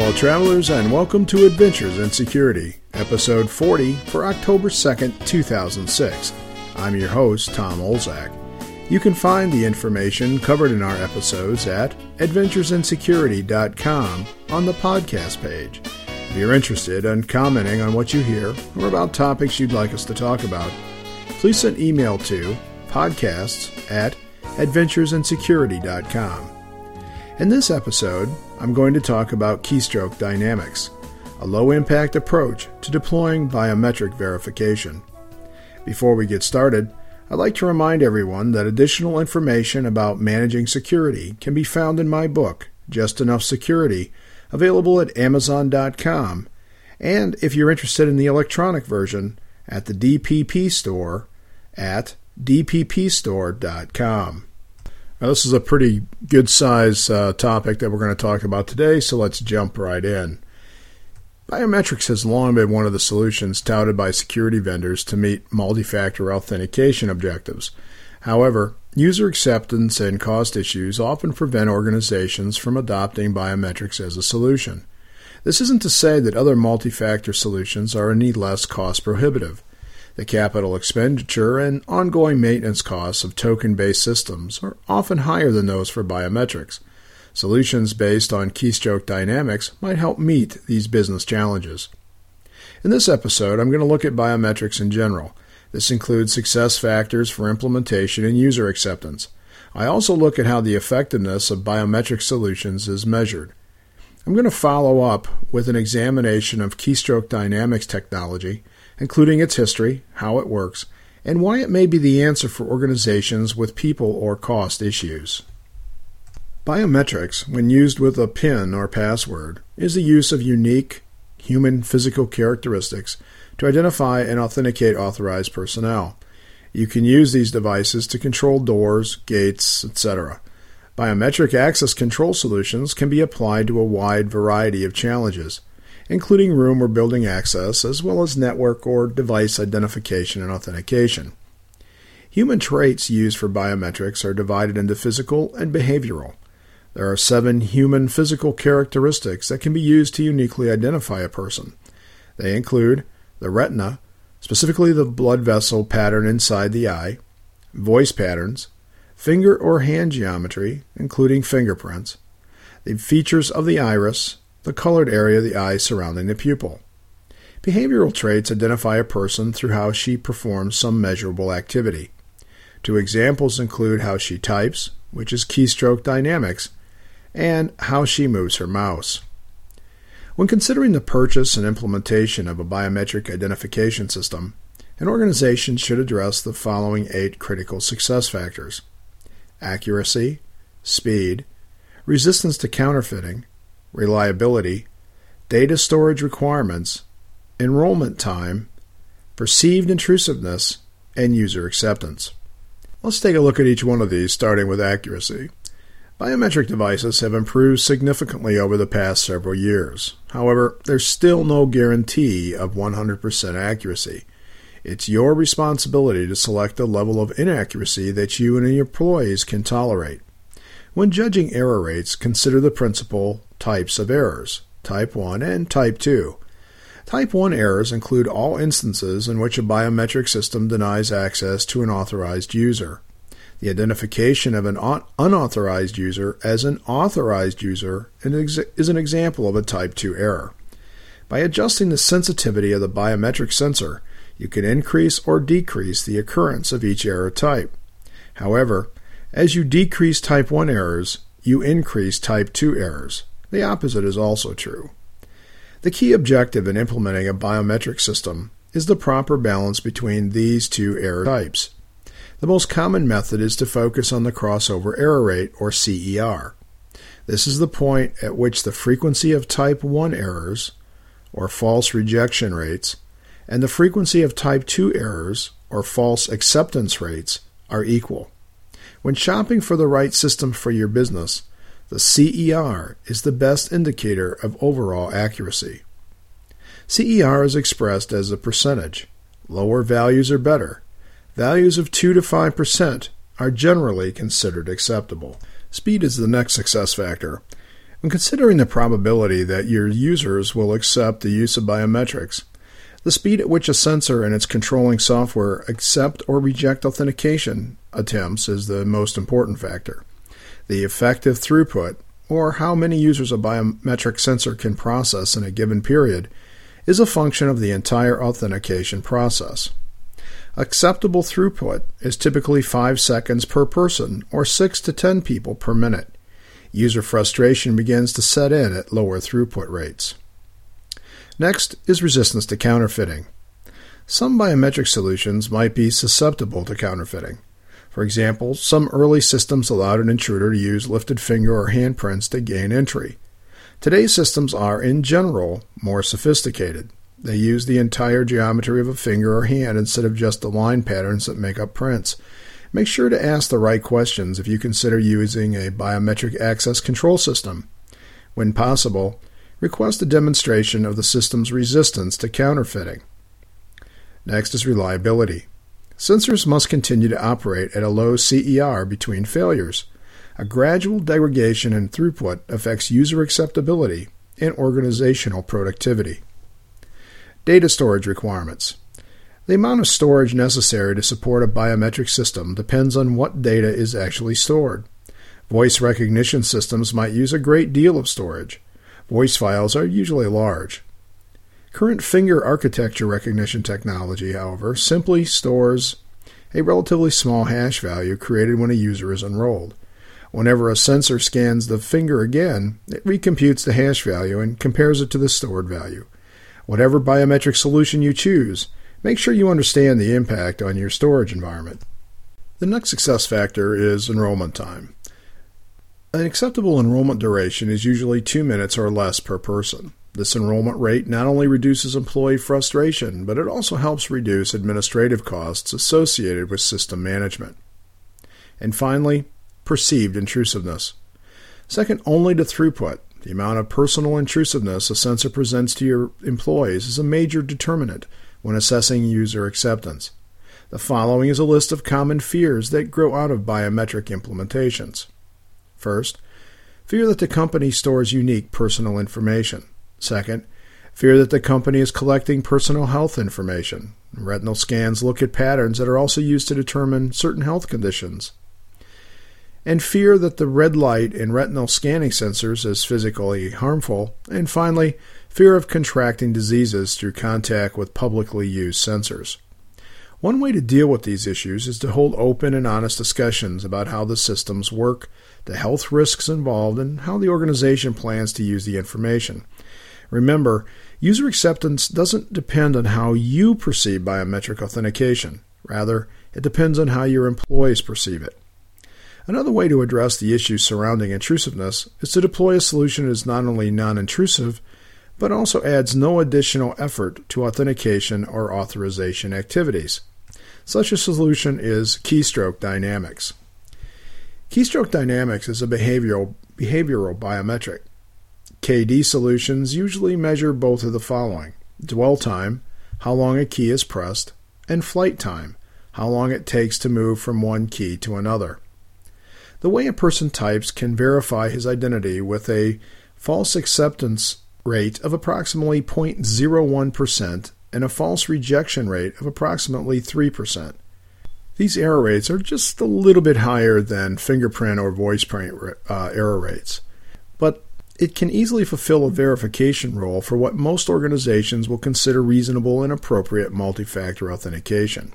fellow travelers, and welcome to Adventures in Security, episode 40 for October 2nd, 2006. I'm your host, Tom Olzak. You can find the information covered in our episodes at adventuresinsecurity.com on the podcast page. If you're interested in commenting on what you hear or about topics you'd like us to talk about, please send email to podcasts at adventuresinsecurity.com. In this episode, I'm going to talk about keystroke dynamics, a low impact approach to deploying biometric verification. Before we get started, I'd like to remind everyone that additional information about managing security can be found in my book, Just Enough Security, available at Amazon.com, and if you're interested in the electronic version, at the DPP store at dppstore.com. Now, this is a pretty good size uh, topic that we're going to talk about today, so let's jump right in. Biometrics has long been one of the solutions touted by security vendors to meet multi factor authentication objectives. However, user acceptance and cost issues often prevent organizations from adopting biometrics as a solution. This isn't to say that other multi factor solutions are any less cost prohibitive. The capital expenditure and ongoing maintenance costs of token based systems are often higher than those for biometrics. Solutions based on keystroke dynamics might help meet these business challenges. In this episode, I'm going to look at biometrics in general. This includes success factors for implementation and user acceptance. I also look at how the effectiveness of biometric solutions is measured. I'm going to follow up with an examination of keystroke dynamics technology including its history, how it works, and why it may be the answer for organizations with people or cost issues. Biometrics, when used with a PIN or password, is the use of unique human physical characteristics to identify and authenticate authorized personnel. You can use these devices to control doors, gates, etc. Biometric access control solutions can be applied to a wide variety of challenges including room or building access, as well as network or device identification and authentication. Human traits used for biometrics are divided into physical and behavioral. There are seven human physical characteristics that can be used to uniquely identify a person. They include the retina, specifically the blood vessel pattern inside the eye, voice patterns, finger or hand geometry, including fingerprints, the features of the iris, the colored area of the eye surrounding the pupil. Behavioral traits identify a person through how she performs some measurable activity. Two examples include how she types, which is keystroke dynamics, and how she moves her mouse. When considering the purchase and implementation of a biometric identification system, an organization should address the following eight critical success factors accuracy, speed, resistance to counterfeiting, reliability, data storage requirements, enrollment time, perceived intrusiveness, and user acceptance. Let's take a look at each one of these, starting with accuracy. Biometric devices have improved significantly over the past several years. However, there's still no guarantee of 100% accuracy. It's your responsibility to select the level of inaccuracy that you and your employees can tolerate. When judging error rates, consider the principal types of errors Type 1 and Type 2. Type 1 errors include all instances in which a biometric system denies access to an authorized user. The identification of an unauthorized user as an authorized user is an example of a Type 2 error. By adjusting the sensitivity of the biometric sensor, you can increase or decrease the occurrence of each error type. However, as you decrease type 1 errors, you increase type 2 errors. The opposite is also true. The key objective in implementing a biometric system is the proper balance between these two error types. The most common method is to focus on the crossover error rate, or CER. This is the point at which the frequency of type 1 errors, or false rejection rates, and the frequency of type 2 errors, or false acceptance rates, are equal. When shopping for the right system for your business, the CER is the best indicator of overall accuracy. CER is expressed as a percentage. Lower values are better. Values of 2 to 5% are generally considered acceptable. Speed is the next success factor. When considering the probability that your users will accept the use of biometrics, the speed at which a sensor and its controlling software accept or reject authentication attempts is the most important factor. The effective throughput, or how many users a biometric sensor can process in a given period, is a function of the entire authentication process. Acceptable throughput is typically 5 seconds per person or 6 to 10 people per minute. User frustration begins to set in at lower throughput rates. Next is resistance to counterfeiting. Some biometric solutions might be susceptible to counterfeiting. For example, some early systems allowed an intruder to use lifted finger or handprints to gain entry. Today's systems are, in general, more sophisticated. They use the entire geometry of a finger or hand instead of just the line patterns that make up prints. Make sure to ask the right questions if you consider using a biometric access control system. When possible, request a demonstration of the system's resistance to counterfeiting. Next is reliability. Sensors must continue to operate at a low CER between failures. A gradual degradation in throughput affects user acceptability and organizational productivity. Data storage requirements. The amount of storage necessary to support a biometric system depends on what data is actually stored. Voice recognition systems might use a great deal of storage. Voice files are usually large. Current finger architecture recognition technology, however, simply stores a relatively small hash value created when a user is enrolled. Whenever a sensor scans the finger again, it recomputes the hash value and compares it to the stored value. Whatever biometric solution you choose, make sure you understand the impact on your storage environment. The next success factor is enrollment time. An acceptable enrollment duration is usually two minutes or less per person. This enrollment rate not only reduces employee frustration, but it also helps reduce administrative costs associated with system management. And finally, perceived intrusiveness. Second only to throughput, the amount of personal intrusiveness a sensor presents to your employees is a major determinant when assessing user acceptance. The following is a list of common fears that grow out of biometric implementations. First, fear that the company stores unique personal information. Second, fear that the company is collecting personal health information. Retinal scans look at patterns that are also used to determine certain health conditions. And fear that the red light in retinal scanning sensors is physically harmful. And finally, fear of contracting diseases through contact with publicly used sensors. One way to deal with these issues is to hold open and honest discussions about how the systems work, the health risks involved, and how the organization plans to use the information. Remember, user acceptance doesn't depend on how you perceive biometric authentication. Rather, it depends on how your employees perceive it. Another way to address the issues surrounding intrusiveness is to deploy a solution that is not only non intrusive, but also adds no additional effort to authentication or authorization activities. Such a solution is Keystroke Dynamics. Keystroke Dynamics is a behavioral, behavioral biometric. KD solutions usually measure both of the following dwell time, how long a key is pressed, and flight time, how long it takes to move from one key to another. The way a person types can verify his identity with a false acceptance rate of approximately 0.01% and a false rejection rate of approximately 3%. These error rates are just a little bit higher than fingerprint or voice print uh, error rates. But it can easily fulfill a verification role for what most organizations will consider reasonable and appropriate multi factor authentication.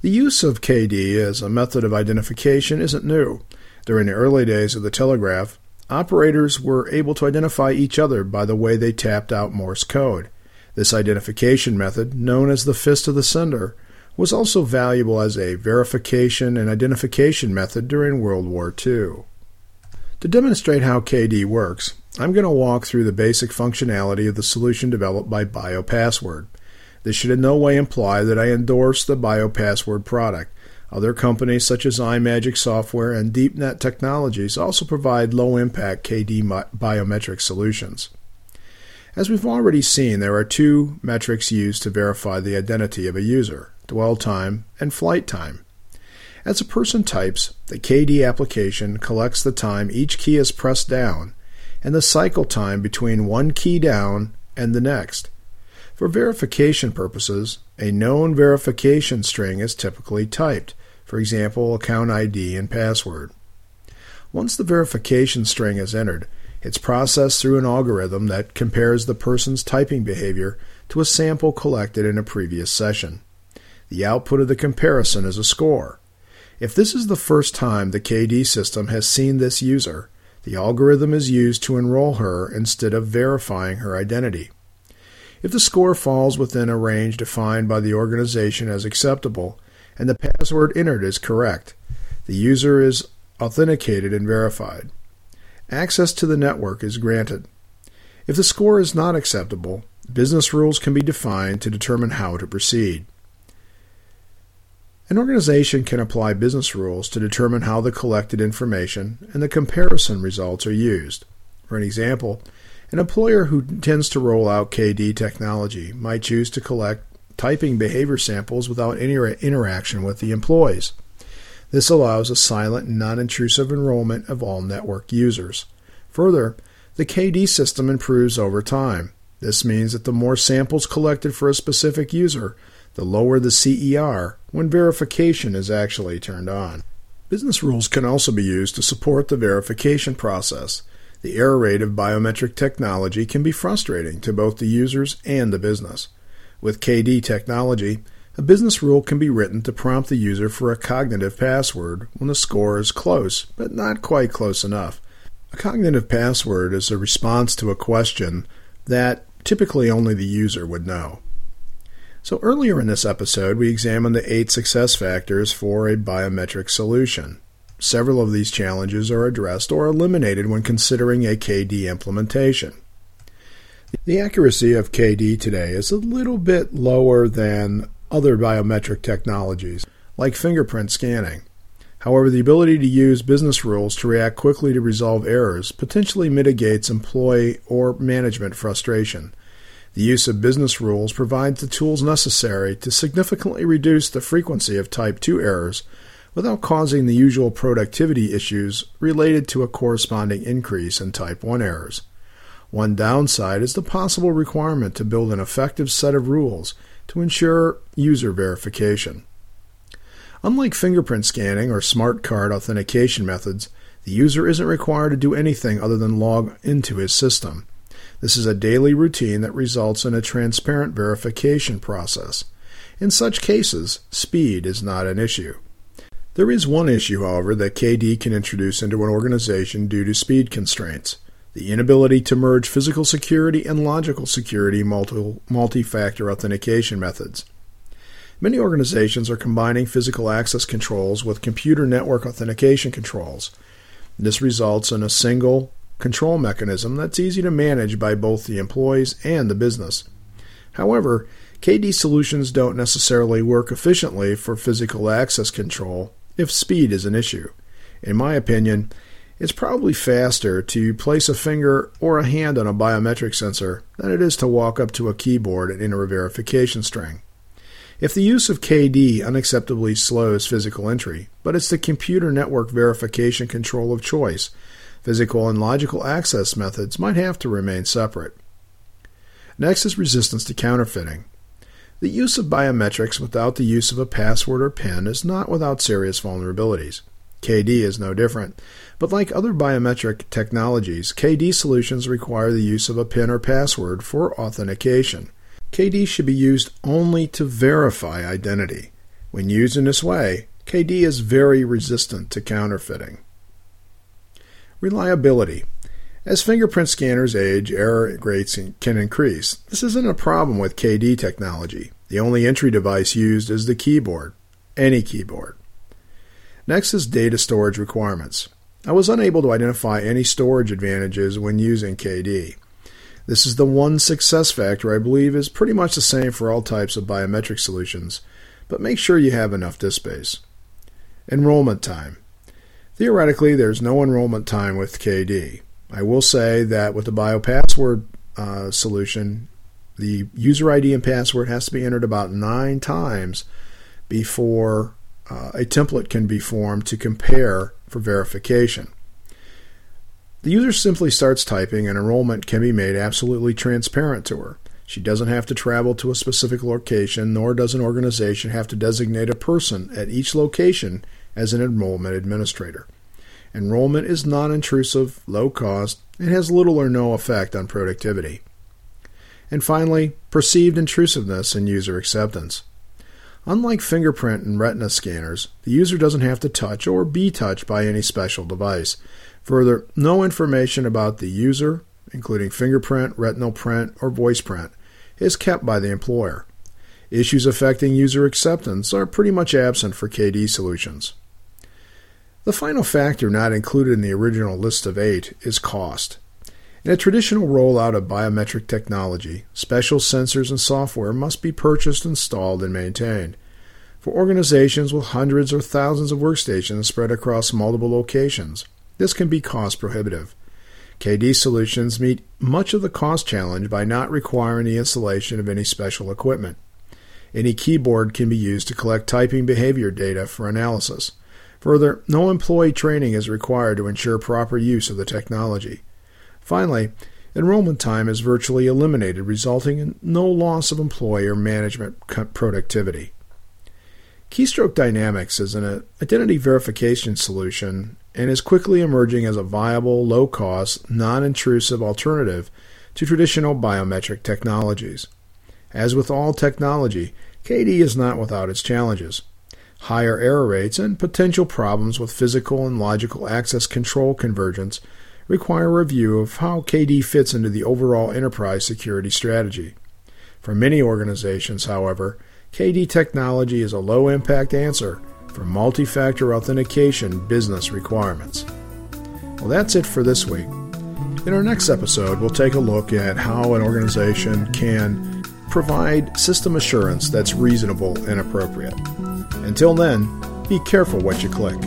The use of KD as a method of identification isn't new. During the early days of the telegraph, operators were able to identify each other by the way they tapped out Morse code. This identification method, known as the fist of the sender, was also valuable as a verification and identification method during World War II. To demonstrate how KD works, I'm going to walk through the basic functionality of the solution developed by BioPassword. This should in no way imply that I endorse the BioPassword product. Other companies such as iMagic Software and DeepNet Technologies also provide low impact KD biometric solutions. As we've already seen, there are two metrics used to verify the identity of a user dwell time and flight time. As a person types, the KD application collects the time each key is pressed down and the cycle time between one key down and the next. For verification purposes, a known verification string is typically typed, for example, account ID and password. Once the verification string is entered, it's processed through an algorithm that compares the person's typing behavior to a sample collected in a previous session. The output of the comparison is a score. If this is the first time the KD system has seen this user, the algorithm is used to enroll her instead of verifying her identity. If the score falls within a range defined by the organization as acceptable and the password entered is correct, the user is authenticated and verified. Access to the network is granted. If the score is not acceptable, business rules can be defined to determine how to proceed. An organization can apply business rules to determine how the collected information and the comparison results are used. For an example, an employer who intends to roll out KD technology might choose to collect typing behavior samples without any interaction with the employees. This allows a silent non intrusive enrollment of all network users. Further, the KD system improves over time. This means that the more samples collected for a specific user, the lower the CER when verification is actually turned on. Business rules can also be used to support the verification process. The error rate of biometric technology can be frustrating to both the users and the business. With KD technology, a business rule can be written to prompt the user for a cognitive password when the score is close, but not quite close enough. A cognitive password is a response to a question that typically only the user would know. So, earlier in this episode, we examined the eight success factors for a biometric solution. Several of these challenges are addressed or eliminated when considering a KD implementation. The accuracy of KD today is a little bit lower than other biometric technologies, like fingerprint scanning. However, the ability to use business rules to react quickly to resolve errors potentially mitigates employee or management frustration. The use of business rules provides the tools necessary to significantly reduce the frequency of Type 2 errors without causing the usual productivity issues related to a corresponding increase in Type 1 errors. One downside is the possible requirement to build an effective set of rules to ensure user verification. Unlike fingerprint scanning or smart card authentication methods, the user isn't required to do anything other than log into his system. This is a daily routine that results in a transparent verification process. In such cases, speed is not an issue. There is one issue, however, that KD can introduce into an organization due to speed constraints the inability to merge physical security and logical security multi factor authentication methods. Many organizations are combining physical access controls with computer network authentication controls. This results in a single, control mechanism that's easy to manage by both the employees and the business. However, KD solutions don't necessarily work efficiently for physical access control if speed is an issue. In my opinion, it's probably faster to place a finger or a hand on a biometric sensor than it is to walk up to a keyboard and enter a verification string. If the use of KD unacceptably slows physical entry, but it's the computer network verification control of choice, Physical and logical access methods might have to remain separate. Next is resistance to counterfeiting. The use of biometrics without the use of a password or PIN is not without serious vulnerabilities. KD is no different, but like other biometric technologies, KD solutions require the use of a PIN or password for authentication. KD should be used only to verify identity. When used in this way, KD is very resistant to counterfeiting. Reliability. As fingerprint scanners age, error rates can increase. This isn't a problem with KD technology. The only entry device used is the keyboard, any keyboard. Next is data storage requirements. I was unable to identify any storage advantages when using KD. This is the one success factor I believe is pretty much the same for all types of biometric solutions, but make sure you have enough disk space. Enrollment time. Theoretically, there's no enrollment time with KD. I will say that with the BioPassword uh, solution, the user ID and password has to be entered about nine times before uh, a template can be formed to compare for verification. The user simply starts typing and enrollment can be made absolutely transparent to her. She doesn't have to travel to a specific location, nor does an organization have to designate a person at each location as an enrollment administrator. Enrollment is non intrusive, low cost, and has little or no effect on productivity. And finally, perceived intrusiveness and user acceptance. Unlike fingerprint and retina scanners, the user doesn't have to touch or be touched by any special device. Further, no information about the user, including fingerprint, retinal print, or voice print, is kept by the employer. Issues affecting user acceptance are pretty much absent for KD solutions. The final factor not included in the original list of eight is cost. In a traditional rollout of biometric technology, special sensors and software must be purchased, installed, and maintained. For organizations with hundreds or thousands of workstations spread across multiple locations, this can be cost prohibitive. KD Solutions meet much of the cost challenge by not requiring the installation of any special equipment. Any keyboard can be used to collect typing behavior data for analysis. Further, no employee training is required to ensure proper use of the technology. Finally, enrollment time is virtually eliminated, resulting in no loss of employee or management productivity. Keystroke Dynamics is an identity verification solution and is quickly emerging as a viable, low cost, non intrusive alternative to traditional biometric technologies. As with all technology, KD is not without its challenges. Higher error rates and potential problems with physical and logical access control convergence require a review of how KD fits into the overall enterprise security strategy. For many organizations, however, KD technology is a low impact answer for multi factor authentication business requirements. Well, that's it for this week. In our next episode, we'll take a look at how an organization can provide system assurance that's reasonable and appropriate. Until then, be careful what you click.